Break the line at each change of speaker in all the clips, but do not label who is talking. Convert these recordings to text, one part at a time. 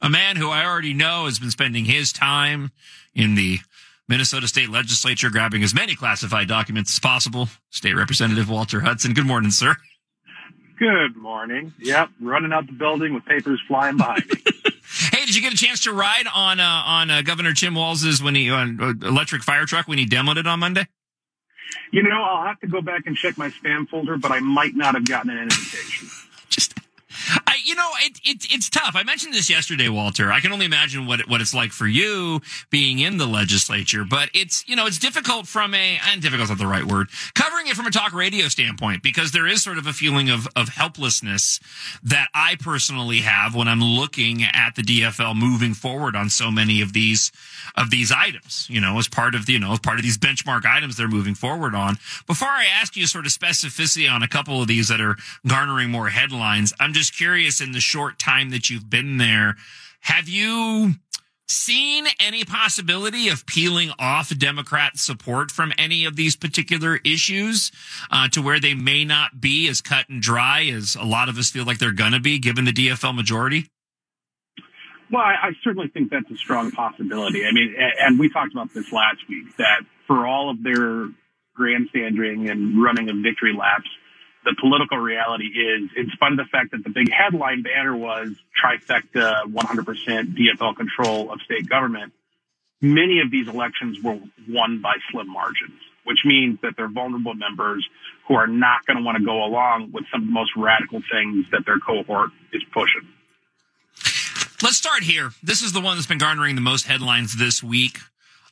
a man who I already know has been spending his time in the Minnesota State Legislature grabbing as many classified documents as possible. State Representative Walter Hudson. Good morning, sir.
Good morning. Yep, running out the building with papers flying behind me.
hey, did you get a chance to ride on uh, on uh, Governor Tim Walz's when he on uh, electric fire truck when he demoed it on Monday?
You know, I'll have to go back and check my spam folder, but I might not have gotten an invitation.
You know, it, it, it's tough. I mentioned this yesterday, Walter. I can only imagine what what it's like for you being in the legislature, but it's you know it's difficult from a and difficult's not the right word. Covering it from a talk radio standpoint because there is sort of a feeling of of helplessness that I personally have when I'm looking at the DFL moving forward on so many of these of these items. You know, as part of the you know as part of these benchmark items they're moving forward on. Before I ask you sort of specificity on a couple of these that are garnering more headlines, I'm just curious in the short time that you've been there, have you seen any possibility of peeling off Democrat support from any of these particular issues uh, to where they may not be as cut and dry as a lot of us feel like they're going to be given the DFL majority?
Well, I, I certainly think that's a strong possibility. I mean, and we talked about this last week that for all of their grandstanding and running of victory laps, the political reality is, in spite of the fact that the big headline banner was trifecta 100% DFL control of state government, many of these elections were won by slim margins, which means that they're vulnerable members who are not going to want to go along with some of the most radical things that their cohort is pushing.
Let's start here. This is the one that's been garnering the most headlines this week.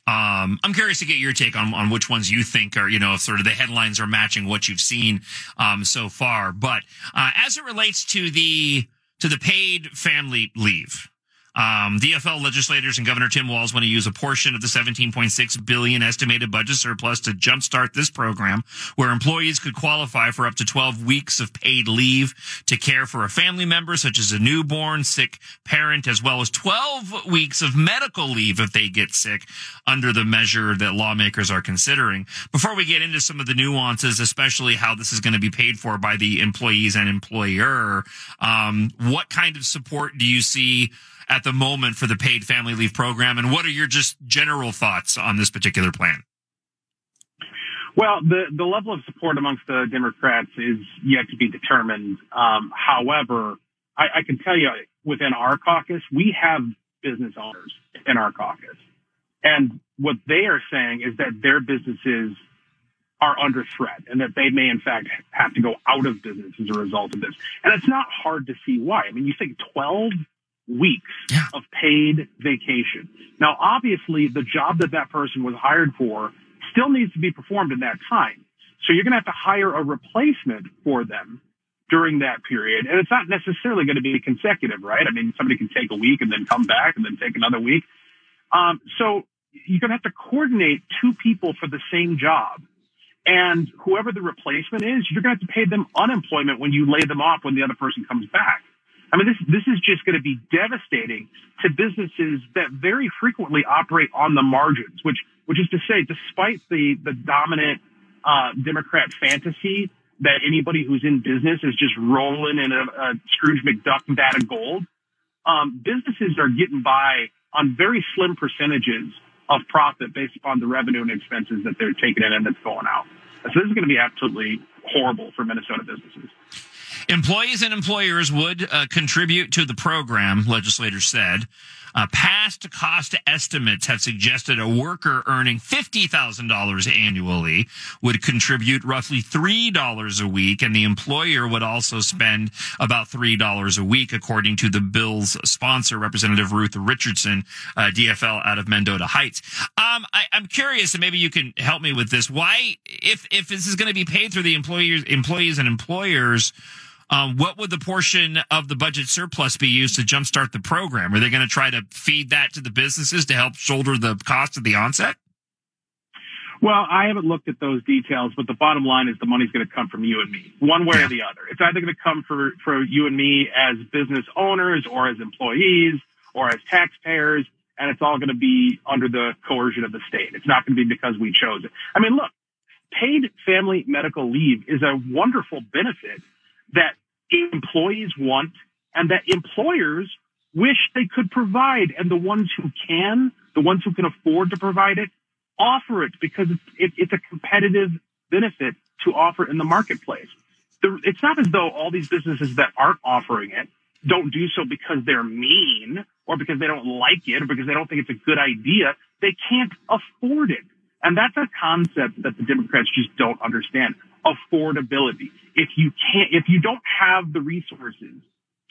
Um, I'm curious to get your take on, on which ones you think are, you know, if sort of the headlines are matching what you've seen um, so far. But uh, as it relates to the to the paid family leave, um, DFL legislators and Governor Tim Walz want to use a portion of the 17.6 billion estimated budget surplus to jumpstart this program, where employees could qualify for up to 12 weeks of paid leave to care for a family member, such as a newborn, sick parent, as well as 12 weeks of medical leave if they get sick under the measure that lawmakers are considering. Before we get into some of the nuances, especially how this is going to be paid for by the employees and employer, um, what kind of support do you see? At the moment for the paid family leave program? And what are your just general thoughts on this particular plan?
Well, the, the level of support amongst the Democrats is yet to be determined. Um, however, I, I can tell you within our caucus, we have business owners in our caucus. And what they are saying is that their businesses are under threat and that they may in fact have to go out of business as a result of this. And it's not hard to see why. I mean, you think 12 weeks yeah. of paid vacation. Now, obviously, the job that that person was hired for still needs to be performed in that time. So you're going to have to hire a replacement for them during that period. And it's not necessarily going to be consecutive, right? I mean, somebody can take a week and then come back and then take another week. Um, so you're going to have to coordinate two people for the same job. And whoever the replacement is, you're going to have to pay them unemployment when you lay them off when the other person comes back. I mean, this, this is just going to be devastating to businesses that very frequently operate on the margins, which, which is to say, despite the, the dominant, uh, Democrat fantasy that anybody who's in business is just rolling in a, a Scrooge McDuck vat of gold, um, businesses are getting by on very slim percentages of profit based upon the revenue and expenses that they're taking in and that's going out. So this is going to be absolutely horrible for Minnesota businesses.
Employees and employers would uh, contribute to the program, legislators said. Uh, past cost estimates have suggested a worker earning $50,000 annually would contribute roughly $3 a week, and the employer would also spend about $3 a week, according to the bill's sponsor, Representative Ruth Richardson, uh, DFL out of Mendota Heights. Um, I, am curious, and maybe you can help me with this. Why, if, if this is going to be paid through the employers, employees and employers, um, what would the portion of the budget surplus be used to jumpstart the program? Are they going to try to feed that to the businesses to help shoulder the cost of the onset?
Well, I haven't looked at those details, but the bottom line is the money's going to come from you and me, one way yeah. or the other. It's either going to come for, for you and me as business owners or as employees or as taxpayers, and it's all going to be under the coercion of the state. It's not going to be because we chose it. I mean, look, paid family medical leave is a wonderful benefit that employees want and that employers wish they could provide. And the ones who can, the ones who can afford to provide it, offer it because it's, it, it's a competitive benefit to offer in the marketplace. The, it's not as though all these businesses that aren't offering it don't do so because they're mean or because they don't like it or because they don't think it's a good idea. They can't afford it. And that's a concept that the Democrats just don't understand. Affordability. If you can't, if you don't have the resources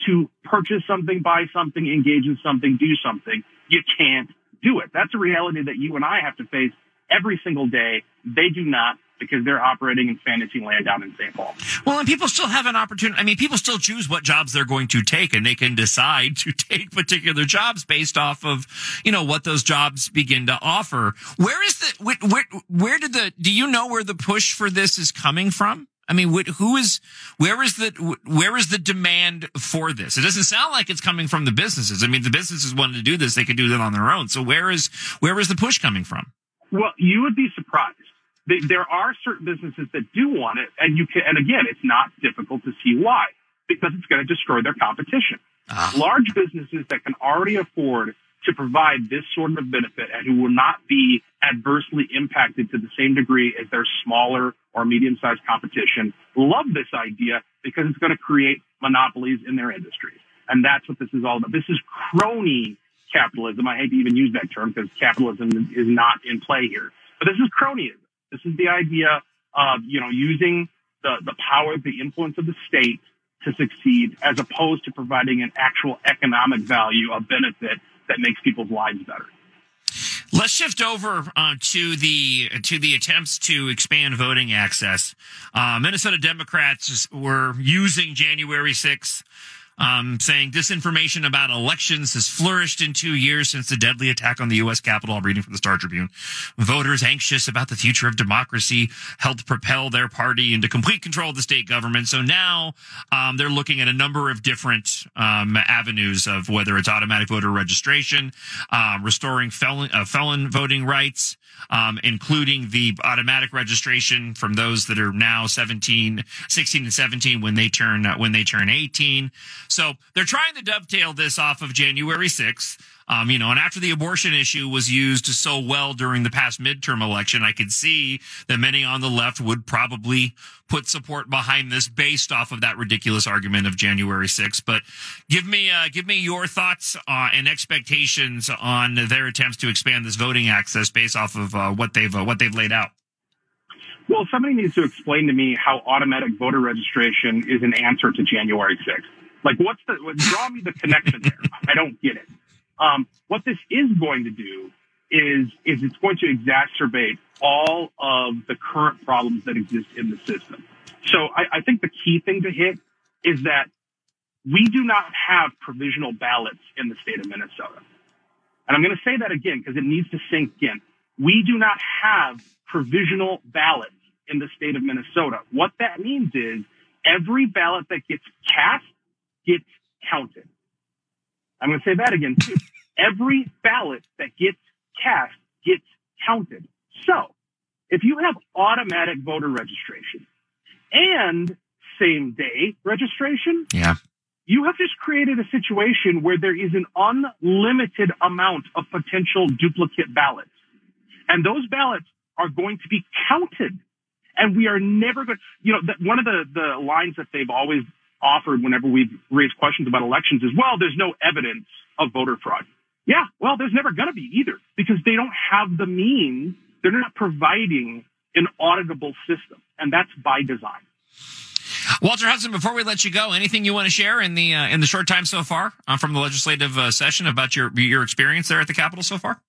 to purchase something, buy something, engage in something, do something, you can't do it. That's a reality that you and I have to face every single day. They do not because they're operating in fantasy land down in St. Paul.
Well, and people still have an opportunity. I mean, people still choose what jobs they're going to take and they can decide to take particular jobs based off of, you know, what those jobs begin to offer. Where is the, where, where, where did the, do you know where the push for this is coming from? I mean, who is, where is the, where is the demand for this? It doesn't sound like it's coming from the businesses. I mean, the businesses wanted to do this. They could do that on their own. So where is, where is the push coming from?
Well, you would be surprised they, there are certain businesses that do want it, and you can. And again, it's not difficult to see why because it's going to destroy their competition. Uh. Large businesses that can already afford to provide this sort of benefit and who will not be adversely impacted to the same degree as their smaller or medium-sized competition love this idea because it's going to create monopolies in their industries. And that's what this is all about. This is crony capitalism. I hate to even use that term because capitalism is not in play here, but this is cronyism. This is the idea of, you know, using the, the power, the influence of the state to succeed as opposed to providing an actual economic value, a benefit that makes people's lives better.
Let's shift over uh, to the to the attempts to expand voting access. Uh, Minnesota Democrats were using January 6th um, saying disinformation about elections has flourished in two years since the deadly attack on the U.S. Capitol. I'm reading from the Star Tribune. Voters anxious about the future of democracy helped propel their party into complete control of the state government. So now um, they're looking at a number of different um, avenues of whether it's automatic voter registration, uh, restoring felon, uh, felon voting rights, um, including the automatic registration from those that are now 17, 16 and 17 when they turn, uh, when they turn 18. So they're trying to dovetail this off of January 6th. Um, you know, and after the abortion issue was used so well during the past midterm election, I could see that many on the left would probably put support behind this based off of that ridiculous argument of January 6th. But give me, uh, give me your thoughts uh, and expectations on their attempts to expand this voting access based off of uh, what they've uh, what they've laid out.
Well, somebody needs to explain to me how automatic voter registration is an answer to January 6th. Like, what's the, draw me the connection there. I don't get it. Um, what this is going to do is, is it's going to exacerbate all of the current problems that exist in the system. So I, I think the key thing to hit is that we do not have provisional ballots in the state of Minnesota. And I'm going to say that again because it needs to sink in. We do not have provisional ballots in the state of Minnesota. What that means is every ballot that gets cast gets counted. I'm going to say that again too. Every ballot that gets cast gets counted. So if you have automatic voter registration and same day registration,
yeah.
you have just created a situation where there is an unlimited amount of potential duplicate ballots. And those ballots are going to be counted. And we are never going, you know, one of the, the lines that they've always offered whenever we've raised questions about elections is, well, there's no evidence of voter fraud. Yeah, well, there's never going to be either because they don't have the means. They're not providing an auditable system, and that's by design.
Walter Hudson, before we let you go, anything you want to share in the uh, in the short time so far uh, from the legislative uh, session about your your experience there at the Capitol so far?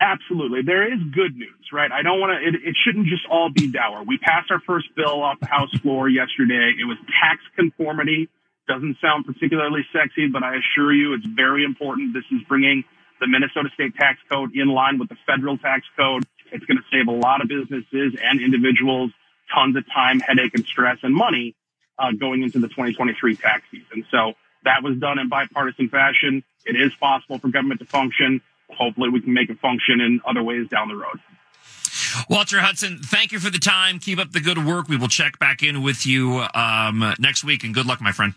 Absolutely. There is good news, right? I don't want to, it, it shouldn't just all be dour. We passed our first bill off the House floor yesterday. It was tax conformity. Doesn't sound particularly sexy, but I assure you it's very important. This is bringing the Minnesota state tax code in line with the federal tax code. It's going to save a lot of businesses and individuals tons of time, headache and stress and money, uh, going into the 2023 tax season. So that was done in bipartisan fashion. It is possible for government to function hopefully we can make it function in other ways down the road.
Walter Hudson, thank you for the time. Keep up the good work. We will check back in with you um, next week, and good luck, my friend.